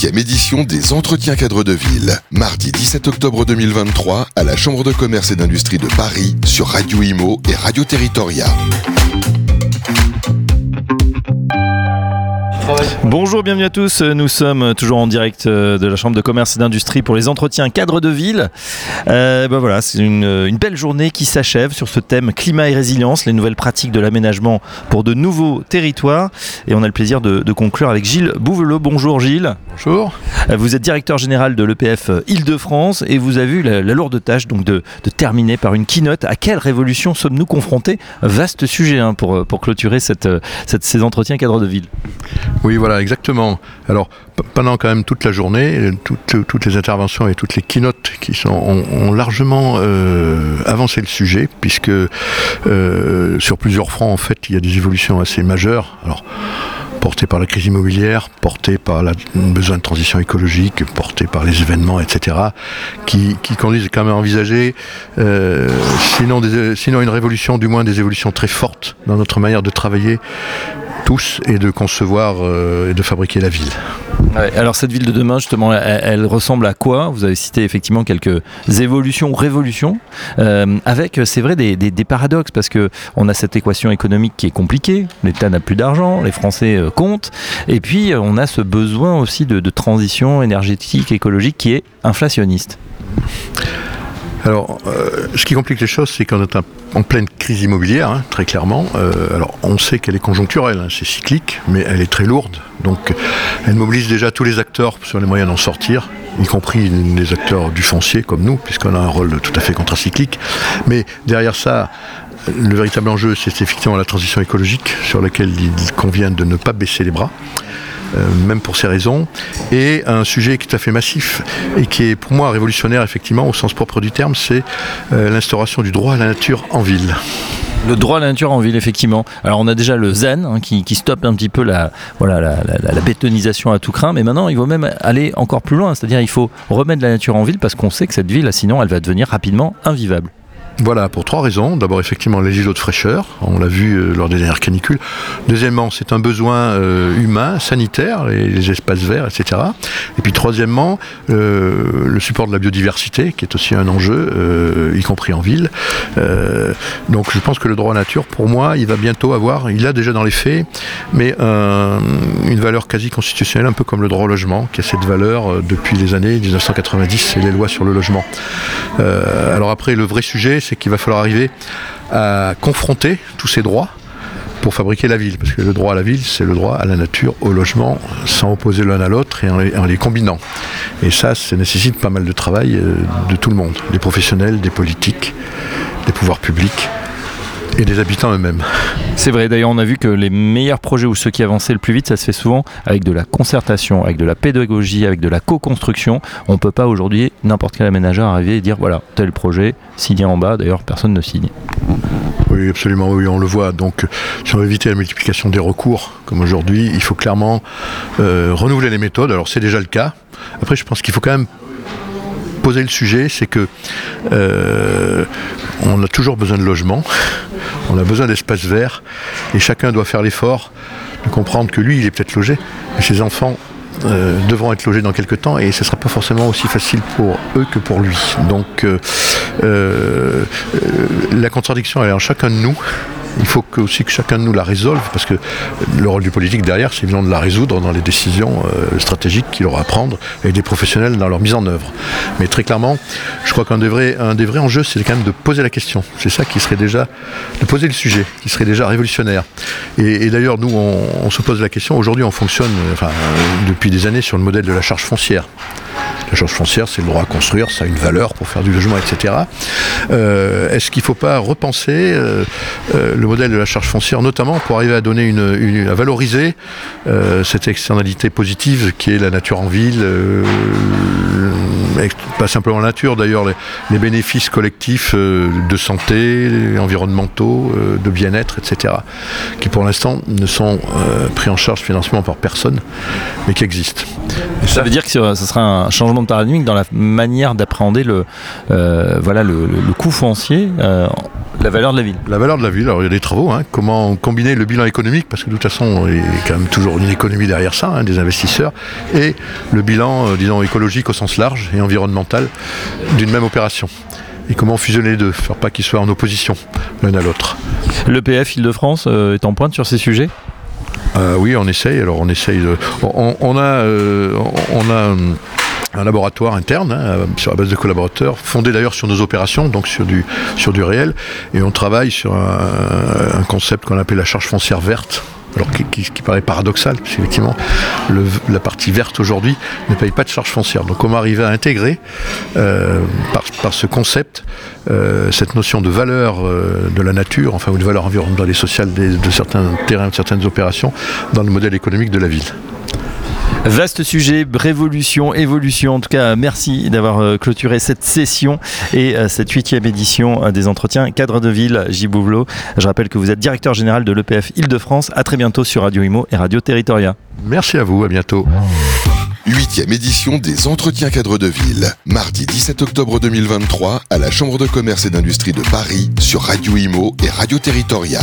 7e édition des Entretiens cadres de ville. Mardi 17 octobre 2023 à la Chambre de commerce et d'industrie de Paris sur Radio Imo et Radio Territoria. Bonjour, bienvenue à tous. Nous sommes toujours en direct euh, de la Chambre de commerce et d'industrie pour les entretiens cadres de ville. Euh, ben voilà, c'est une, une, belle journée qui s'achève sur ce thème climat et résilience, les nouvelles pratiques de l'aménagement pour de nouveaux territoires. Et on a le plaisir de, de conclure avec Gilles Bouvelot. Bonjour Gilles. Bonjour. Euh, vous êtes directeur général de l'EPF Île-de-France et vous avez eu la, la lourde tâche donc de, de, terminer par une keynote. À quelle révolution sommes-nous confrontés? Vaste sujet hein, pour, pour clôturer cette, cette, ces entretiens cadres de ville. Oui, voilà, exactement. Alors, pendant quand même toute la journée, toutes, toutes les interventions et toutes les keynotes qui sont, ont, largement euh, avancé le sujet, puisque euh, sur plusieurs fronts, en fait, il y a des évolutions assez majeures. Alors, portées par la crise immobilière, portées par le besoin de transition écologique, portées par les événements, etc., qui, conduisent quand même à envisager, euh, sinon une révolution, du moins des évolutions très fortes dans notre manière de travailler tous et de concevoir euh, et de fabriquer la ville. Alors cette ville de demain, justement, elle, ressemble à quoi? Vous avez cité effectivement quelques évolutions révolutions, euh, avec, c'est vrai, des, paradoxes, parce que on a cette équation économique qui est compliquée, l'État n'a plus d'argent, les Français euh, comptent, et puis on a ce besoin aussi de, de transition énergétique, écologique qui est inflationniste. Alors, euh, ce qui complique les choses, c'est qu'on est en pleine crise immobilière, hein, très clairement. Euh, alors, on sait qu'elle est conjoncturelle, hein, c'est cyclique, mais elle est très lourde. Donc, elle mobilise déjà tous les acteurs sur les moyens d'en sortir, y compris les acteurs du foncier comme nous, puisqu'on a un rôle tout à fait contracyclique. Mais derrière ça, le véritable enjeu, c'est effectivement la transition écologique, sur laquelle il convient de ne pas baisser les bras. Euh, même pour ces raisons, et un sujet tout à fait massif et qui est pour moi révolutionnaire effectivement au sens propre du terme, c'est euh, l'instauration du droit à la nature en ville. Le droit à la nature en ville, effectivement. Alors on a déjà le zen hein, qui, stoppe un petit peu la, bétonisation à tout craint, mais maintenant il faut même aller encore plus loin, c'est-à-dire il faut remettre la nature en ville parce qu'on sait que cette ville, sinon elle va devenir rapidement invivable. Voilà, pour trois raisons. D'abord, effectivement, les îlots de fraîcheur, on l'a vu euh, lors des dernières canicules. Deuxièmement, c'est un besoin euh, humain, sanitaire, les, espaces verts, etc. Et puis troisièmement, euh, le support de la biodiversité, qui est aussi un enjeu, y compris en ville. Donc je pense que le droit à nature, pour moi, il va bientôt avoir, il a déjà dans les faits, mais une valeur quasi constitutionnelle, un peu comme le droit au logement, qui a cette valeur depuis les années 1990 et les lois sur le logement. alors après, le vrai sujet, qu'il va falloir arriver à confronter tous ces droits pour fabriquer la ville. Parce que le droit à la ville, c'est le droit à la nature, au logement, sans opposer l'un à l'autre et en les, en les, combinant. Et ça, ça nécessite pas mal de travail euh, de tout le monde, des professionnels, des politiques, des pouvoirs publics et des habitants eux-mêmes. C'est vrai, d'ailleurs on a vu que les meilleurs projets ou ceux qui avançaient le plus vite, ça se fait souvent avec de la concertation, avec de la pédagogie, avec de la co-construction. On ne peut pas aujourd'hui, n'importe quel aménageur arriver et dire voilà, tel projet, signé en bas, d'ailleurs personne ne signe. Oui, absolument, oui, on le voit. Donc, si on veut éviter la multiplication des recours, comme aujourd'hui, il faut clairement euh, renouveler les méthodes. Alors, c'est déjà le cas. Après, je pense qu'il faut quand même poser le sujet, c'est que euh, on a toujours besoin de logement, on a besoin d'espaces verts, et chacun doit faire l'effort de comprendre que lui, il est peut-être logé, mais ses enfants euh, devront être logés dans quelques temps et ce ne sera pas forcément aussi facile pour eux que pour lui. Donc euh, euh, la contradiction elle est en chacun de nous. Il faut que, aussi que chacun de nous la résolve, parce que le rôle du politique derrière, c'est évidemment de la résoudre dans les décisions euh, stratégiques qu'il aura à prendre et des professionnels dans leur mise en œuvre. Mais très clairement, je crois qu'un des vrais, enjeux, c'est quand même de poser la question. C'est ça qui serait déjà, de poser le sujet, qui serait déjà révolutionnaire. Et, d'ailleurs, nous, on, on, se pose la question. Aujourd'hui, on fonctionne, enfin, depuis des années sur le modèle de la charge foncière. La charge foncière, c'est le droit à construire, ça a une valeur pour faire du logement, etc. Euh, Est-ce qu'il ne faut pas repenser euh, euh, le modèle de la charge foncière, notamment pour arriver à donner une, à valoriser cette externalité positive qui est la nature en ville, pas simplement la nature d'ailleurs, les, bénéfices collectifs euh, de santé, environnementaux, euh, de bien-être, etc., qui pour l'instant ne sont euh, pris en charge financièrement par personne, mais qui existent. Ça, veut dire que ce sera un changement de paradigme dans la manière d'appréhender le, voilà, le, coût foncier. La valeur de la ville. La valeur de la ville, alors il y a des travaux, hein. comment combiner le bilan économique, parce que de toute façon il y a quand même toujours une économie derrière ça, hein, des investisseurs, et le bilan, euh, disons, écologique au sens large et environnemental d'une même opération. Et comment fusionner les deux, faire pas qu'ils soient en opposition l'un à l'autre. L'EPF Île-de-France euh, est en pointe sur ces sujets? Euh, oui, on essaye. Alors on essaye de. On, on a, euh, on a hum, un laboratoire interne hein, sur la base de collaborateurs, fondé d'ailleurs sur nos opérations, donc sur du, réel, et on travaille sur un, concept qu'on appelle la charge foncière verte. Alors qui, qui- paraît paradoxal, parce qu'effectivement, la partie verte aujourd'hui ne paye pas de charge foncière. Donc comment arriver à intégrer euh, par, ce concept euh, cette notion de valeur euh, de la nature, enfin ou de valeur environnementale et sociale de certains terrains, de certaines opérations, dans le modèle économique de la ville. Vaste sujet, révolution, évolution. En tout cas, merci d'avoir euh, clôturé cette session et euh, cette huitième édition euh, des entretiens cadre de ville J. Bouvelot. Je rappelle que vous êtes directeur général de l'EPF Île-de-France. À très bientôt sur Radio Imo et Radio Territoria. Merci à vous, à bientôt. Huitième édition des Entretiens cadres de ville. Mardi 17 octobre 2023 à la Chambre de commerce et d'industrie de Paris sur Radio Imo et Radio Territoria.